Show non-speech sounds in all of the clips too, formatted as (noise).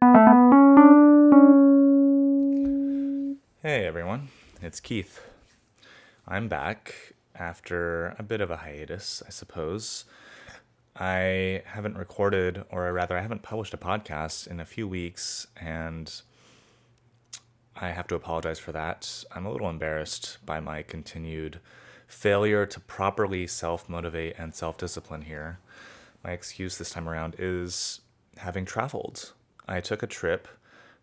Hey everyone, it's Keith. I'm back after a bit of a hiatus, I suppose. I haven't recorded, or rather, I haven't published a podcast in a few weeks, and I have to apologize for that. I'm a little embarrassed by my continued failure to properly self motivate and self discipline here. My excuse this time around is having traveled. I took a trip,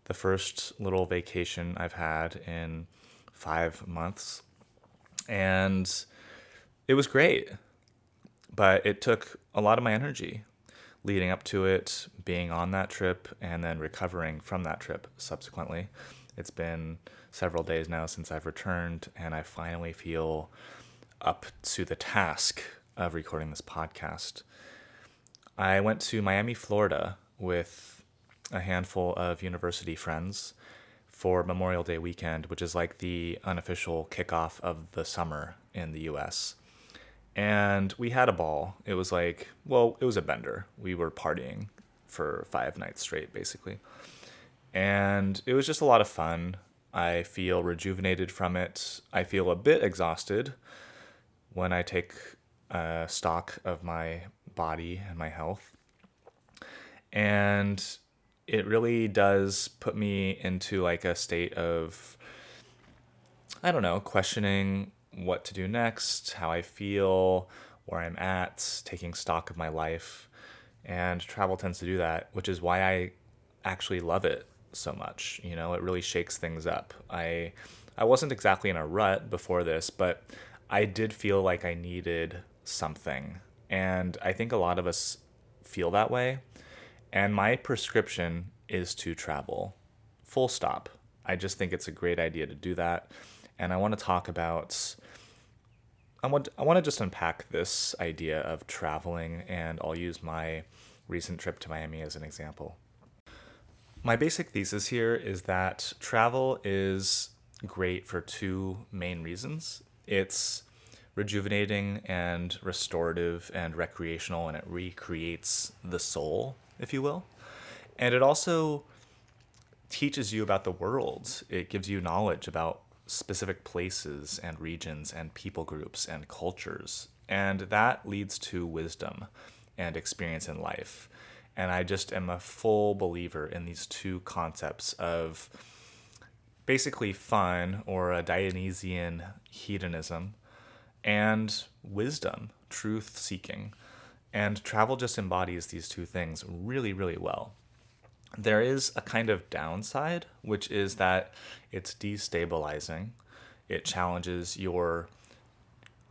the first little vacation I've had in five months, and it was great. But it took a lot of my energy leading up to it, being on that trip, and then recovering from that trip subsequently. It's been several days now since I've returned, and I finally feel up to the task of recording this podcast. I went to Miami, Florida with a handful of university friends for Memorial Day weekend, which is like the unofficial kickoff of the summer in the US. And we had a ball. It was like, well, it was a bender. We were partying for five nights straight, basically. And it was just a lot of fun. I feel rejuvenated from it. I feel a bit exhausted when I take uh, stock of my body and my health. And it really does put me into like a state of, I don't know, questioning what to do next, how I feel, where I'm at, taking stock of my life. And travel tends to do that, which is why I actually love it so much. You know, it really shakes things up. I I wasn't exactly in a rut before this, but I did feel like I needed something. And I think a lot of us feel that way. And my prescription is to travel. Full stop. I just think it's a great idea to do that. And I want to talk about I want I want to just unpack this idea of traveling and I'll use my recent trip to Miami as an example. My basic thesis here is that travel is great for two main reasons. It's rejuvenating and restorative and recreational, and it recreates the soul, if you will. And it also teaches you about the world, it gives you knowledge about specific places and regions and people groups and cultures. And that leads to wisdom and experience in life. And I just am a full believer in these two concepts of basically fun or a Dionysian hedonism and wisdom, truth seeking. And travel just embodies these two things really, really well. There is a kind of downside, which is that it's destabilizing. It challenges your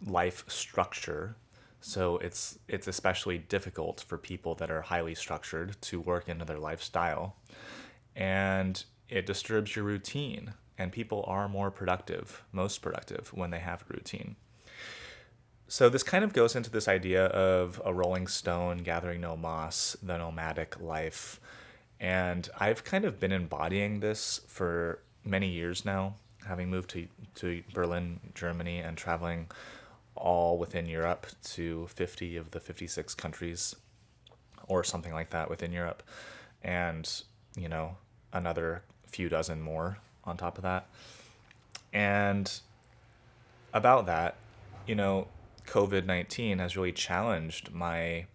life structure. So it's it's especially difficult for people that are highly structured to work into their lifestyle. And it disturbs your routine. And people are more productive, most productive, when they have a routine. So this kind of goes into this idea of a rolling stone gathering no moss, the nomadic life. And I've kind of been embodying this for many years now, having moved to, to Berlin, Germany, and traveling all within Europe to 50 of the 56 countries or something like that within Europe. And, you know, another few dozen more on top of that. And about that, you know, COVID 19 has really challenged my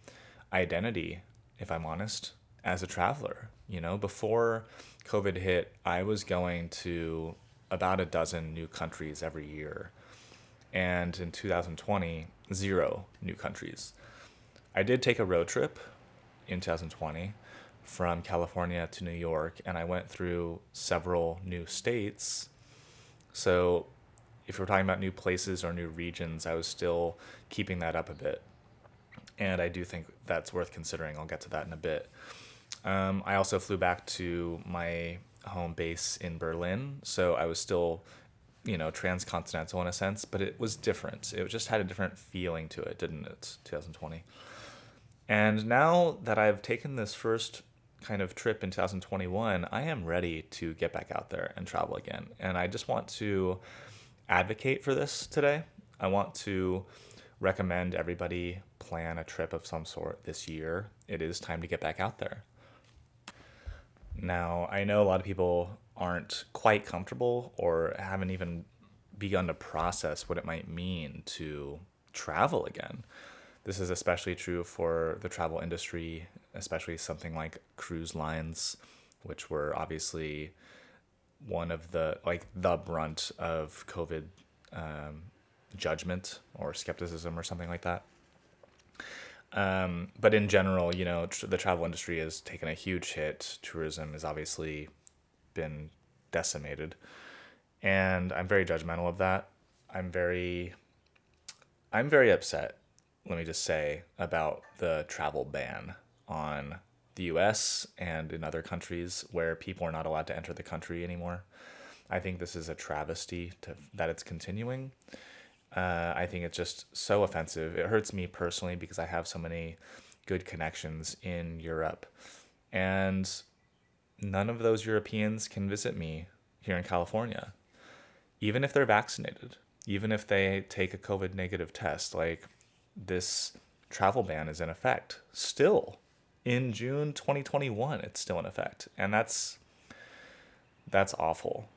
identity, if I'm honest, as a traveler. You know, before COVID hit, I was going to about a dozen new countries every year. And in 2020, zero new countries. I did take a road trip in 2020 from California to New York, and I went through several new states. So, if we're talking about new places or new regions, I was still keeping that up a bit. And I do think that's worth considering. I'll get to that in a bit. Um, I also flew back to my home base in Berlin, so I was still, you know, transcontinental in a sense, but it was different. It just had a different feeling to it, didn't it? 2020. And now that I've taken this first kind of trip in 2021, I am ready to get back out there and travel again. And I just want to advocate for this today. I want to recommend everybody plan a trip of some sort this year. It is time to get back out there. Now, I know a lot of people aren't quite comfortable or haven't even begun to process what it might mean to travel again. This is especially true for the travel industry, especially something like cruise lines, which were obviously one of the like the brunt of COVID um, judgment or skepticism or something like that. Um, but in general, you know, tr- the travel industry has taken a huge hit. Tourism has obviously been decimated, and I'm very judgmental of that. I'm very, I'm very upset. Let me just say about the travel ban on the U.S. and in other countries where people are not allowed to enter the country anymore. I think this is a travesty to, that it's continuing. Uh, I think it's just so offensive. It hurts me personally because I have so many good connections in Europe. And none of those Europeans can visit me here in California, even if they're vaccinated, even if they take a COVID negative test. Like this travel ban is in effect still in June 2021. It's still in effect. And that's that's awful.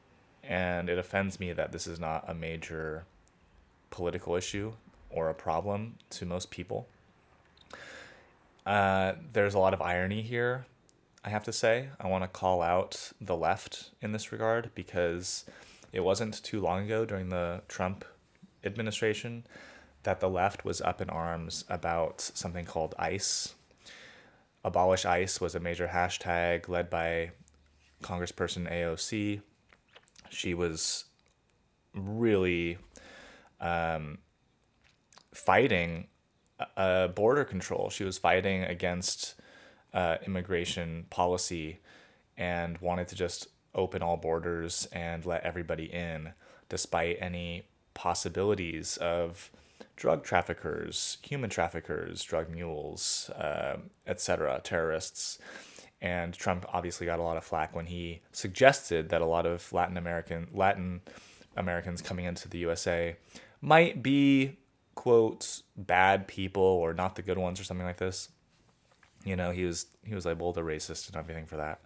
And it offends me that this is not a major political issue or a problem to most people. Uh, there's a lot of irony here, I have to say. I want to call out the left in this regard because it wasn't too long ago during the Trump administration that the left was up in arms about something called ICE. Abolish ICE was a major hashtag led by Congressperson AOC. She was really um, fighting uh, border control. She was fighting against uh, immigration policy and wanted to just open all borders and let everybody in, despite any possibilities of drug traffickers, human traffickers, drug mules, uh, etc., terrorists. And Trump obviously got a lot of flack when he suggested that a lot of Latin American Latin Americans coming into the USA might be quote bad people or not the good ones or something like this. You know, he was he was labeled a racist and everything for that.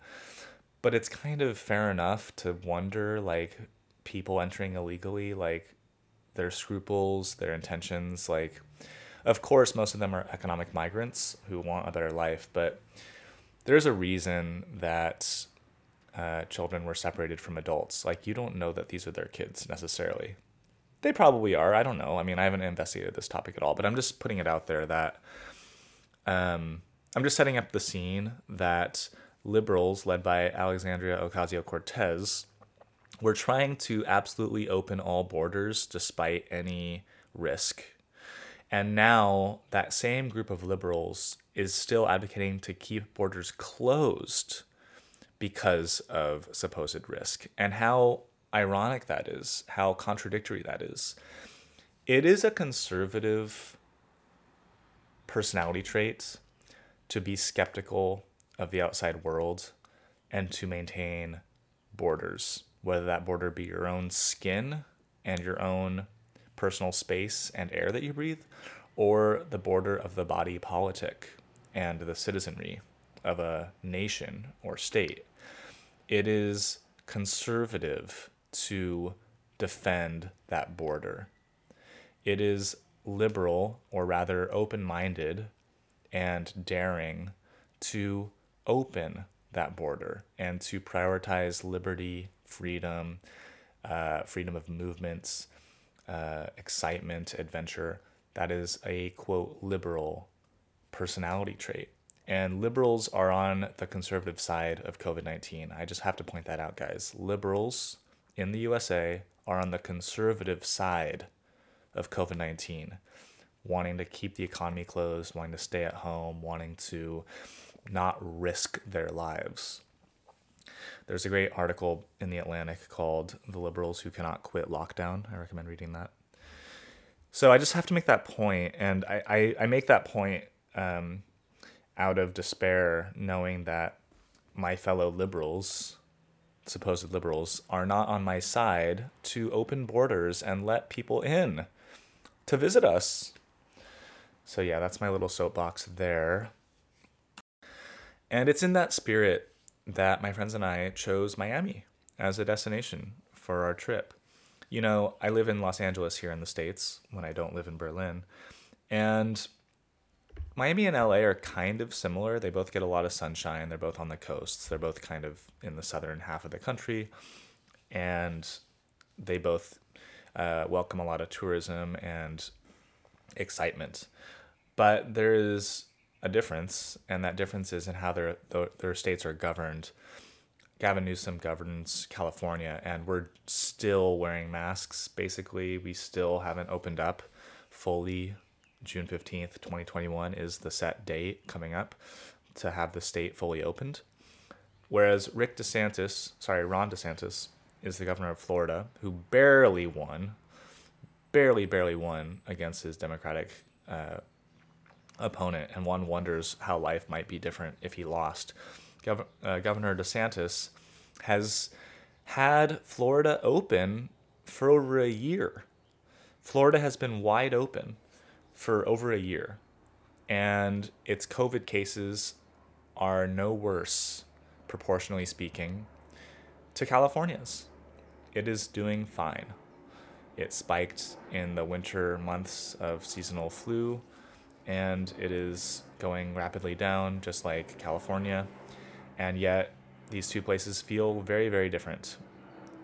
But it's kind of fair enough to wonder like people entering illegally, like their scruples, their intentions, like of course most of them are economic migrants who want a better life, but there's a reason that uh, children were separated from adults. Like you don't know that these are their kids necessarily. They probably are. I don't know. I mean, I haven't investigated this topic at all, but I'm just putting it out there that um, I'm just setting up the scene that liberals led by Alexandria Ocasio Cortez were trying to absolutely open all borders despite any risk. And now that same group of liberals is still advocating to keep borders closed because of supposed risk. And how ironic that is, how contradictory that is. It is a conservative personality trait to be skeptical of the outside world and to maintain borders, whether that border be your own skin and your own personal space and air that you breathe, or the border of the body politic and the citizenry of a nation or state. It is conservative to defend that border. It is liberal, or rather open minded and daring to open that border and to prioritize liberty, freedom, uh, freedom of movements, uh, excitement, adventure. That is a quote liberal personality trait. And liberals are on the conservative side of COVID 19. I just have to point that out, guys. Liberals in the USA are on the conservative side of COVID 19, wanting to keep the economy closed, wanting to stay at home, wanting to not risk their lives. There's a great article in The Atlantic called The Liberals Who Cannot Quit Lockdown. I recommend reading that. So I just have to make that point, and I, I, I make that point um, out of despair, knowing that my fellow liberals supposed liberals are not on my side to open borders and let people in to visit us. So, yeah, that's my little soapbox there. And it's in that spirit that my friends and I chose Miami as a destination for our trip. You know, I live in Los Angeles here in the States when I don't live in Berlin. And Miami and LA are kind of similar. They both get a lot of sunshine. They're both on the coasts. They're both kind of in the southern half of the country. And they both uh, welcome a lot of tourism and excitement. But there is a difference, and that difference is in how their, their states are governed. Gavin Newsom governs California, and we're still wearing masks. Basically, we still haven't opened up fully June 15th, 2021 is the set date coming up to have the state fully opened. Whereas Rick DeSantis, sorry, Ron DeSantis, is the governor of Florida, who barely won, barely, barely won against his Democratic uh, opponent. And one wonders how life might be different if he lost. Gov- uh, governor DeSantis has had Florida open for over a year. Florida has been wide open for over a year, and its COVID cases are no worse, proportionally speaking, to California's. It is doing fine. It spiked in the winter months of seasonal flu, and it is going rapidly down, just like California. And yet, these two places feel very, very different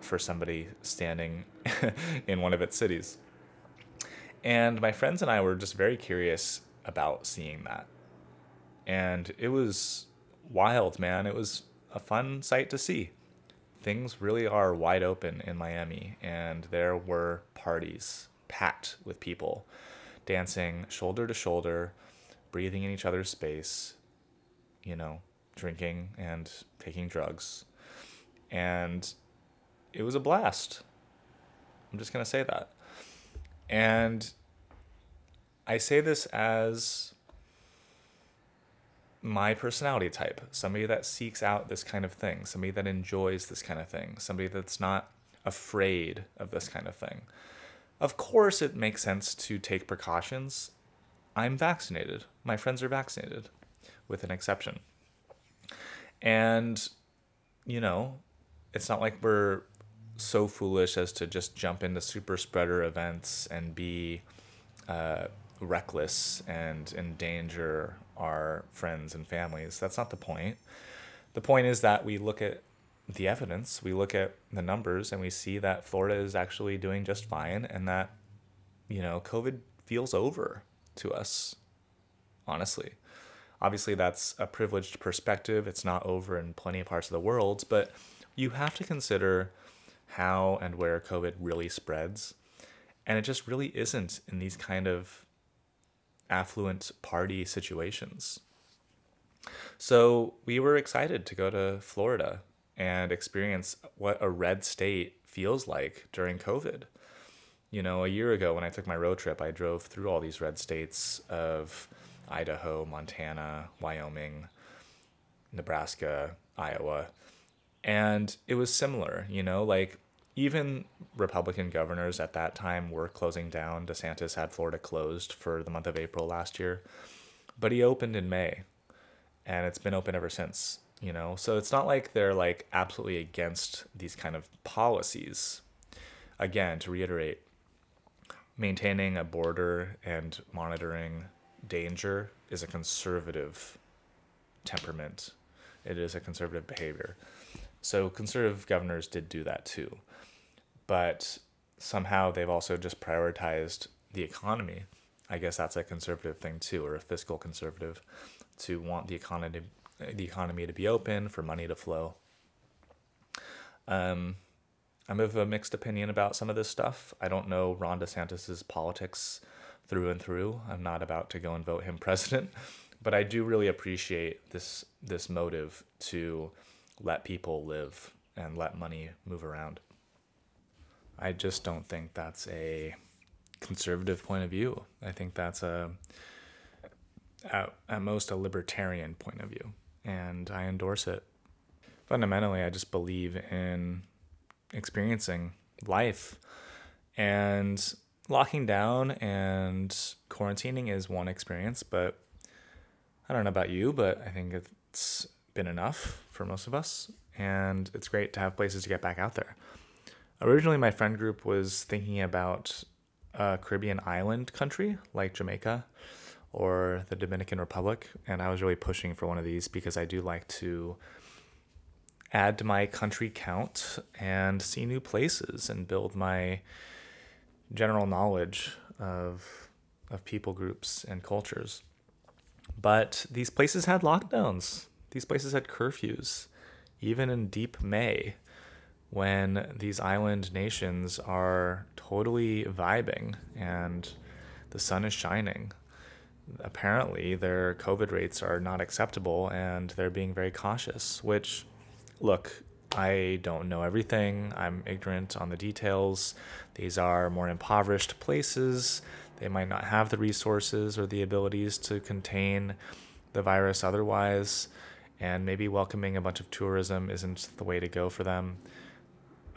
for somebody standing (laughs) in one of its cities. And my friends and I were just very curious about seeing that. And it was wild, man. It was a fun sight to see. Things really are wide open in Miami, and there were parties packed with people dancing shoulder to shoulder, breathing in each other's space, you know, drinking and taking drugs. And it was a blast. I'm just going to say that. And I say this as my personality type somebody that seeks out this kind of thing, somebody that enjoys this kind of thing, somebody that's not afraid of this kind of thing. Of course, it makes sense to take precautions. I'm vaccinated. My friends are vaccinated, with an exception. And, you know, it's not like we're so foolish as to just jump into super spreader events and be uh, reckless and endanger our friends and families. That's not the point. The point is that we look at the evidence, we look at the numbers, and we see that Florida is actually doing just fine and that, you know, COVID feels over to us, honestly. Obviously, that's a privileged perspective. It's not over in plenty of parts of the world, but you have to consider how and where COVID really spreads. And it just really isn't in these kind of affluent party situations. So we were excited to go to Florida and experience what a red state feels like during COVID. You know, a year ago when I took my road trip, I drove through all these red states of Idaho, Montana, Wyoming, Nebraska, Iowa. And it was similar, you know, like even Republican governors at that time were closing down. DeSantis had Florida closed for the month of April last year, but he opened in May, and it's been open ever since. You know, so it's not like they're like absolutely against these kind of policies. Again, to reiterate, maintaining a border and monitoring danger is a conservative temperament. It is a conservative behavior. So conservative governors did do that too but somehow they've also just prioritized the economy. I guess that's a conservative thing too, or a fiscal conservative, to want the economy the economy to be open for money to flow. Um, I'm of a mixed opinion about some of this stuff. I don't know Ron DeSantis's politics through and through. I'm not about to go and vote him (laughs) president, but I do really appreciate this this motive to let people live and let money move around. I just don't think that's a conservative point of view. I think that's a at, at most a libertarian point of view, and I endorse it. Fundamentally, I just believe in experiencing life, and locking down and quarantining is one experience. But I don't know about you, but I think it's been enough for most of us, and it's great to have places to get back out there. Originally, my friend group was thinking about a Caribbean island country like Jamaica or the Dominican Republic, and I was really pushing for one of these because I do like to add to my country count and see new places and build my general knowledge of of people groups and cultures. But these places had lockdowns. These places had curfews, even in deep May, when these island nations are totally vibing and the sun is shining. Apparently, their COVID rates are not acceptable and they're being very cautious, which look, I don't know everything. I'm ignorant on the details. These are more impoverished places. They might not have the resources or the abilities to contain the virus otherwise. And maybe welcoming a bunch of tourism isn't the way to go for them.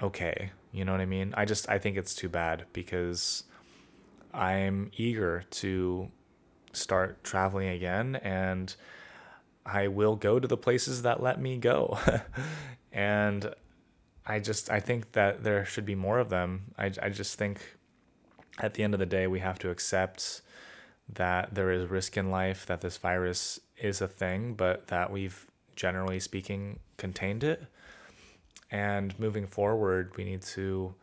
Okay, you know what I mean? I just I think it's too bad because I'm eager to start traveling again and I will go to the places that let me go. (laughs) and I just I think that there should be more of them. I I just think at the end of the day we have to accept that there is risk in life that this virus is a thing, but that we've generally speaking contained it. And moving forward, we need to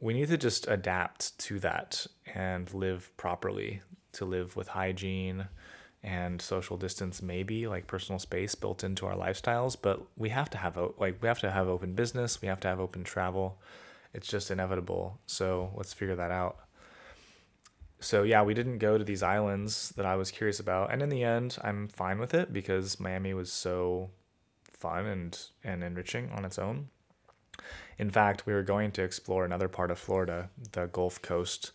we need to just adapt to that and live properly, to live with hygiene, and social distance maybe like personal space built into our lifestyles but we have to have like we have to have open business we have to have open travel. It's just inevitable so let's figure that out. So yeah we didn't go to these islands that i was curious about and in the end i'm fine with it because miami was so fun and and enriching on its own. In fact we were going to explore another part of florida the gulf coast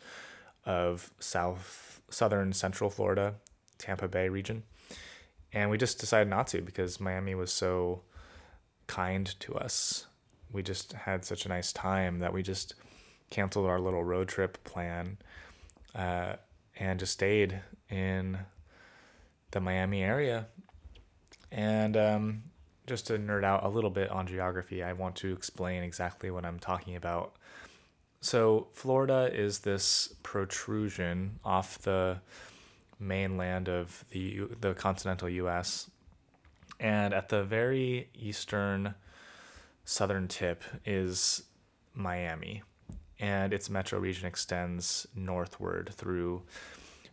of south southern central florida Tampa Bay region. And we just decided not to because Miami was so kind to us. We just had such a nice time that we just canceled our little road trip plan uh, and just stayed in the Miami area. And um, just to nerd out a little bit on geography, I want to explain exactly what I'm talking about. So, Florida is this protrusion off the mainland of the the continental U.S. And at the very eastern southern tip is Miami, and its metro region extends northward through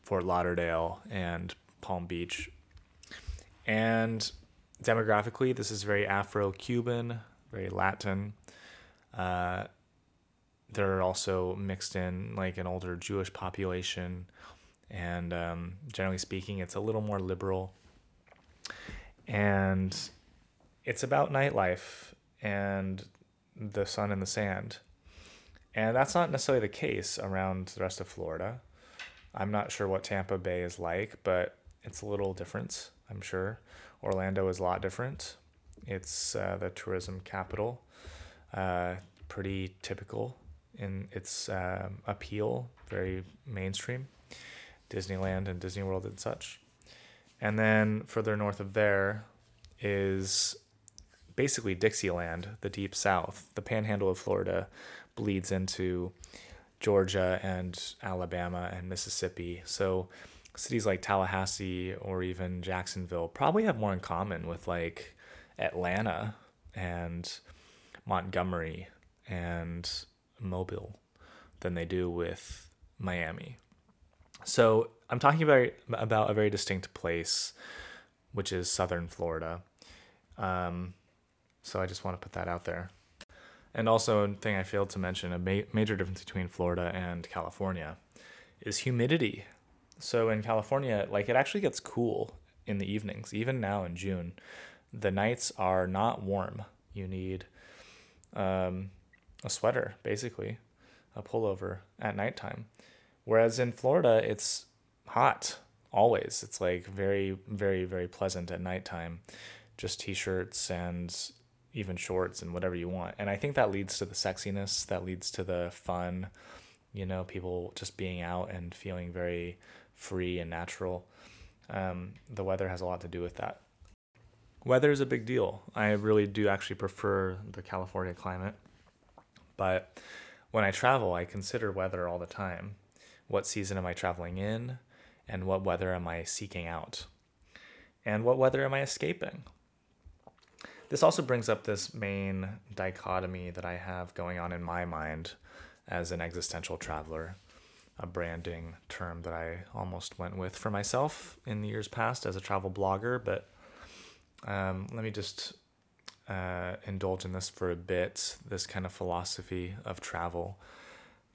Fort Lauderdale and Palm Beach. And demographically, this is very Afro Cuban, very Latin. Uh, there are also mixed in like an older Jewish population, and um, generally speaking, it's a little more liberal. And it's about nightlife and the sun and the sand. And that's not necessarily the case around the rest of Florida. I'm not sure what Tampa Bay is like, but it's a little different, I'm sure. Orlando is a lot different. It's uh, the tourism capital, uh, pretty typical in its uh, appeal, very mainstream. Disneyland and Disney World and such. And then further north of there is basically Dixieland, the deep south. The panhandle of Florida bleeds into Georgia and Alabama and Mississippi. So cities like Tallahassee or even Jacksonville probably have more in common with like Atlanta and Montgomery and Mobile than they do with Miami. So I'm talking about about a very distinct place, which is southern Florida. Um, so I just want to put that out there. And also, a thing I failed to mention a ma- major difference between Florida and California is humidity. So in California, like it actually gets cool in the evenings, even now in June. The nights are not warm. You need um, a sweater, basically, a pullover at nighttime. Whereas in Florida, it's hot always. It's like very, very, very pleasant at nighttime. Just t shirts and even shorts and whatever you want. And I think that leads to the sexiness, that leads to the fun, you know, people just being out and feeling very free and natural. Um, the weather has a lot to do with that. weather is a big deal. I really do actually prefer the California climate. But when I travel, I consider weather all the time. What season am I traveling in? And what weather am I seeking out? And what weather am I escaping? This also brings up this main dichotomy that I have going on in my mind as an existential traveler, a branding term that I almost went with for myself in the years past as a travel blogger. But um, let me just uh, indulge in this for a bit this kind of philosophy of travel.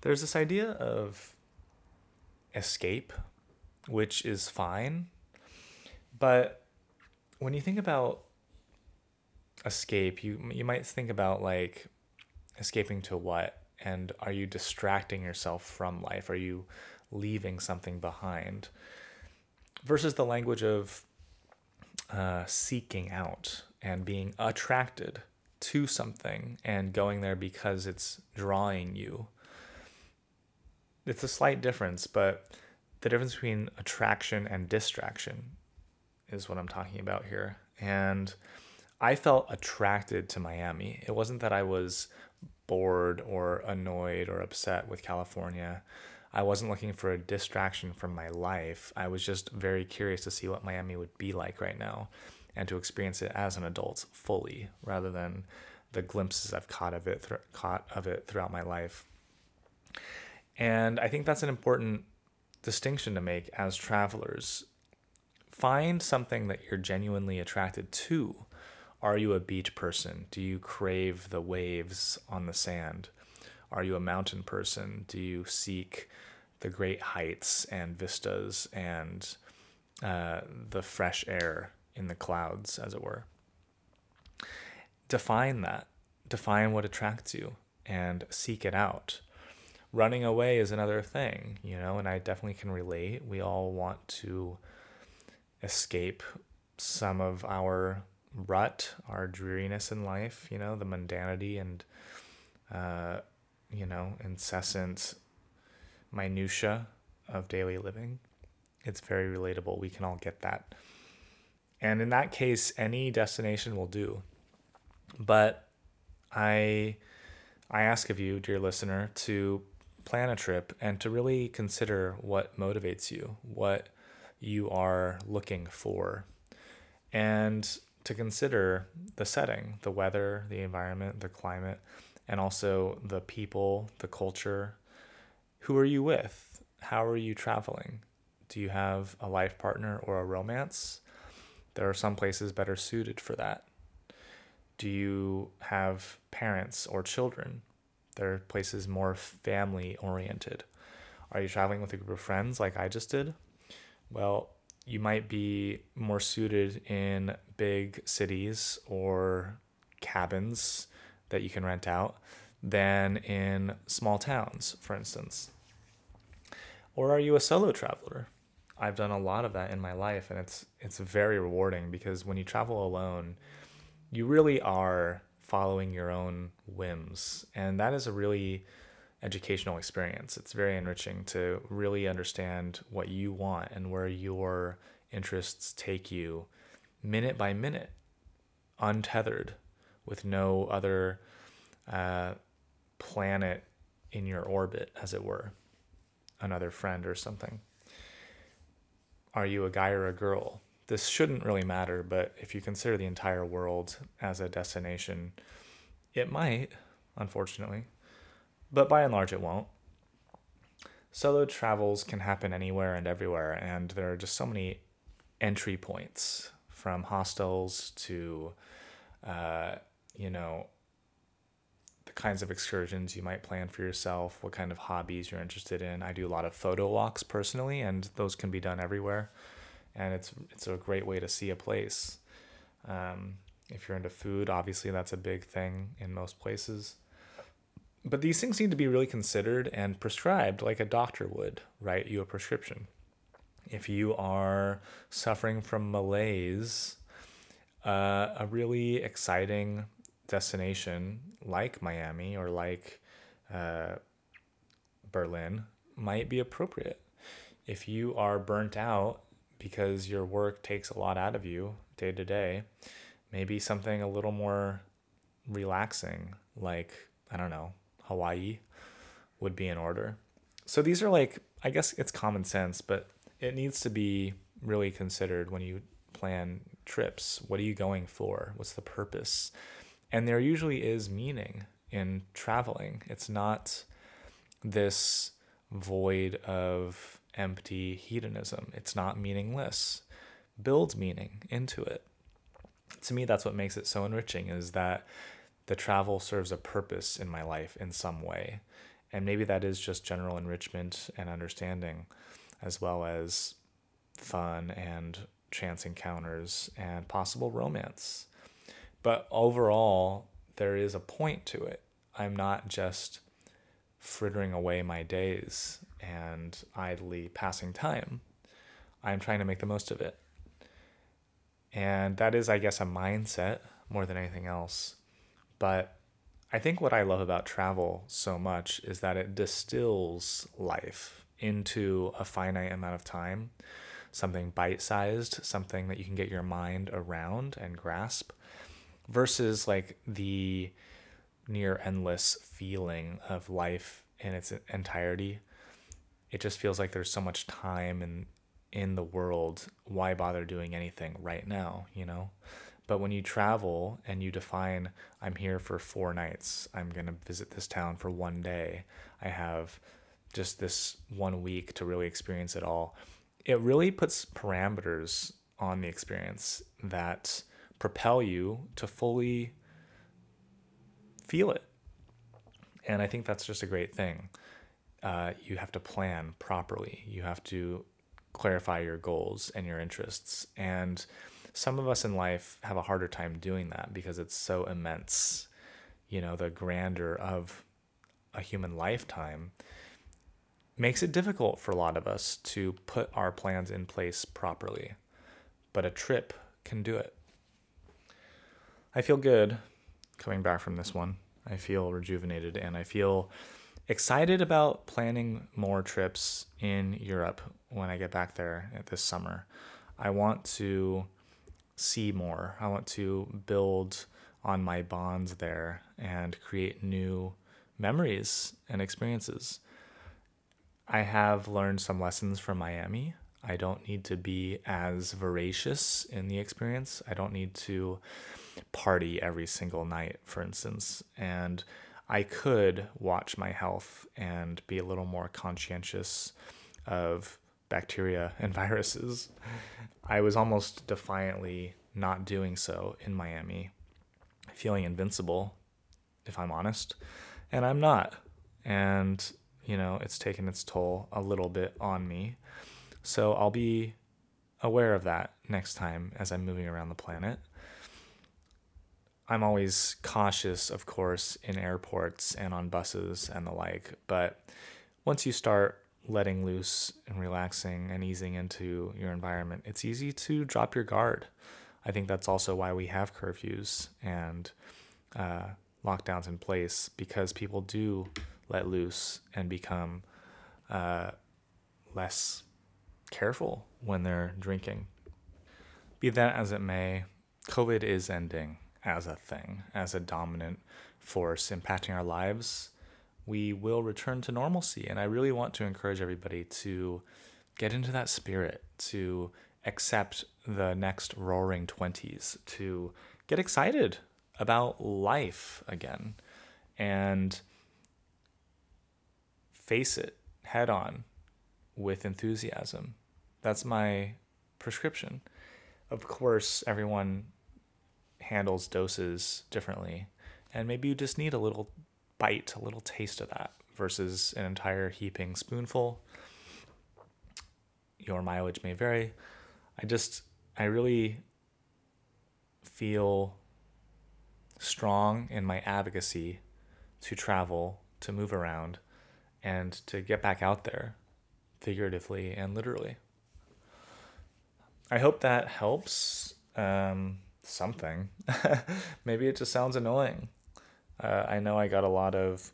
There's this idea of escape, which is fine. But when you think about escape, you you might think about like escaping to what and are you distracting yourself from life? Are you leaving something behind? Versus the language of uh, seeking out and being attracted to something and going there because it's drawing you. It's a slight difference, but the difference between attraction and distraction is what I'm talking about here. And I felt attracted to Miami. It wasn't that I was bored or annoyed or upset with California. I wasn't looking for a distraction from my life. I was just very curious to see what Miami would be like right now and to experience it as an adult fully rather than the glimpses I've caught of it th- caught of it throughout my life. And I think that's an important distinction to make as travelers. Find something that you're genuinely attracted to are you a beach person? Do you crave the waves on the sand? Are you a mountain person? Do you seek the great heights and vistas and uh, the fresh air in the clouds, as it were? Define that. Define what attracts you and seek it out. Running away is another thing, you know, and I definitely can relate. We all want to escape some of our rut, our dreariness in life, you know, the mundanity and, uh, you know, incessant minutia of daily living. It's very relatable. We can all get that. And in that case, any destination will do. But I I ask of you, dear listener, to plan a trip and to really consider what motivates you, what you are looking for. And to consider the setting, the weather, the environment, the climate, and also the people, the culture. Who are you with? How are you traveling? Do you have a life partner or a romance? There are some places better suited for that. Do you have parents or children? There are places more family oriented. Are you traveling with a group of friends like I just did? Well, you might be more suited in big cities or cabins that you can rent out than in small towns, for instance. Or are you a solo traveler? I've done a lot of that in my life and it's it's very rewarding because when you travel alone, you really are following your own whims and that is a really educational experience. It's very enriching to really understand what you want and where your interests take you minute by minute, untethered, with no other uh, planet in your orbit, as it were, another friend or something. Are you a guy or a girl? This shouldn't really matter, but if you consider the entire world as a destination, it might, unfortunately but by and large, it won't. Solo travels can happen anywhere and everywhere, and there are just so many entry points from hostels to, uh, you know, kinds of excursions you might plan for yourself, what kind of hobbies you're interested in. I do a lot of photo walks personally, and those can be done everywhere, and it's it's a great way to see a place. Um, if you're into food, obviously that's a big thing in most places but these things need to be really considered and prescribed like a doctor would write you a prescription. If you are suffering from malaise, uh, a really exciting destination like Miami or like uh, Berlin might be appropriate. If you are burnt out because your work takes a lot out of you day to day, maybe something a little more relaxing, like, I don't know, Hawaii would be in order. So these are like, I guess it's common sense, but it needs to be really considered when you plan trips. What are you going for? What's the purpose? And there usually is meaning in traveling. It's not this void of empty hedonism. It's not meaningless. Build meaning into it. To me, that's what makes it so enriching is that the travel serves a purpose in my life in some way. And maybe that is just general enrichment and understanding, as well as fun and chance encounters and possible romance. But overall, there is a point to it. I'm not just frittering away my days and idly passing time. I'm trying to make the most of it. And that is, I guess, a mindset more than anything else. But I think what I love about travel so much is that it distills life into a finite amount of time, something bite sized, something that you can get your mind around and grasp, versus like the near endless feeling of life in its entirety. It just feels like there's so much time in in the world. Why bother doing anything right now, you know? But when you travel and you define, I'm here for four nights, I'm going to visit this town for one day, I have just this one week to really experience it all, it really puts parameters on the experience that propel you to fully feel it. And I think that's just a great thing. Uh, you have to plan properly. You have to clarify your goals and your interests. And some of us in life have a harder time doing that because it's so immense. You know, the grandeur of a human lifetime makes it difficult for a lot of us to put our plans in place properly. But a trip can do it. I feel good coming back from this one. I feel rejuvenated and I feel excited about planning more trips in Europe when I get back there this summer. I want to see more. I want to build on my bonds there and create new memories and experiences. I have learned some lessons from Miami. I don't need to be as voracious in the experience. I don't need to party every single night, for instance. And I could watch my health and be a little more conscientious of bacteria (laughs) and viruses. I was almost defiantly not doing so in Miami, feeling invincible, if I'm honest. And I'm not. And, you know, it's taken its toll a little bit on me. So I'll be aware of that next time as I'm moving around the planet. I'm always cautious, of course, in airports and on buses and the like. But once you start letting loose and relaxing and easing into your environment, it's easy to drop your guard. I think that's also why we have curfews and uh, lockdowns in place because people do let loose and become uh, less careful when they're drinking. Be that as it may, COVID is ending as a thing, as a dominant force impacting our lives, we will return to normalcy. And I really want to encourage everybody to get into that spirit, to accept the next roaring 20s, to get excited about life again and face it head on with enthusiasm. That's my prescription. Of course, everyone handles doses differently. And maybe you just need a little bite, a little taste of that versus an entire heaping spoonful. Your mileage may vary. I just, I really feel strong in my advocacy to travel, to move around, and to get back out there, figuratively and literally. I hope that helps. Um, something. (laughs) Maybe it just sounds annoying. Uh, I know I got a lot of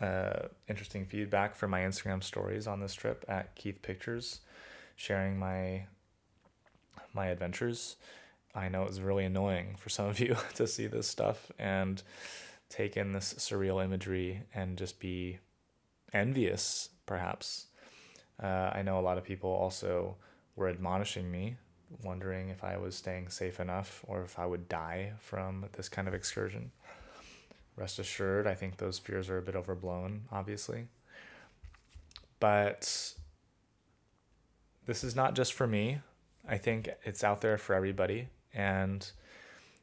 uh, interesting feedback from my Instagram stories on this trip at Keith Pictures, sharing my my adventures, I know it's really annoying for some of (laughs) you to see this stuff and take in this surreal imagery and just be envious, perhaps. Uh, I know a lot of people also were admonishing me, wondering if I was staying safe enough or if I would die from this kind of excursion. Rest assured, I think those fears are a bit overblown, obviously. But this is not just for me. I think it's out there for everybody. And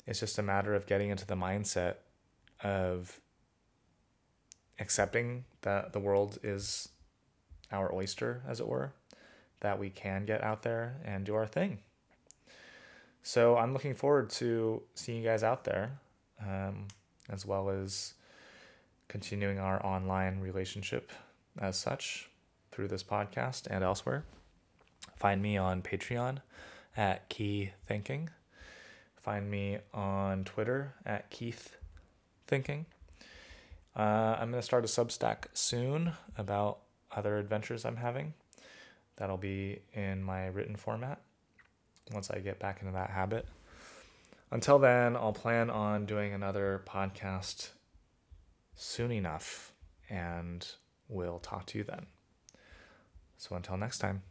it's just a matter of getting into the mindset of accepting that the world is our oyster, as it were, that we can get out there and do our thing. So I'm looking forward to seeing you guys out there, um, as well as continuing our online relationship as such through this podcast and elsewhere. Find me on Patreon at Key Thinking. Find me on Twitter at Keith Thinking. Uh, I'm going to start a Substack soon about other adventures I'm having. That'll be in my written format once I get back into that habit. Until then, I'll plan on doing another podcast soon enough, and we'll talk to you then. So until next time.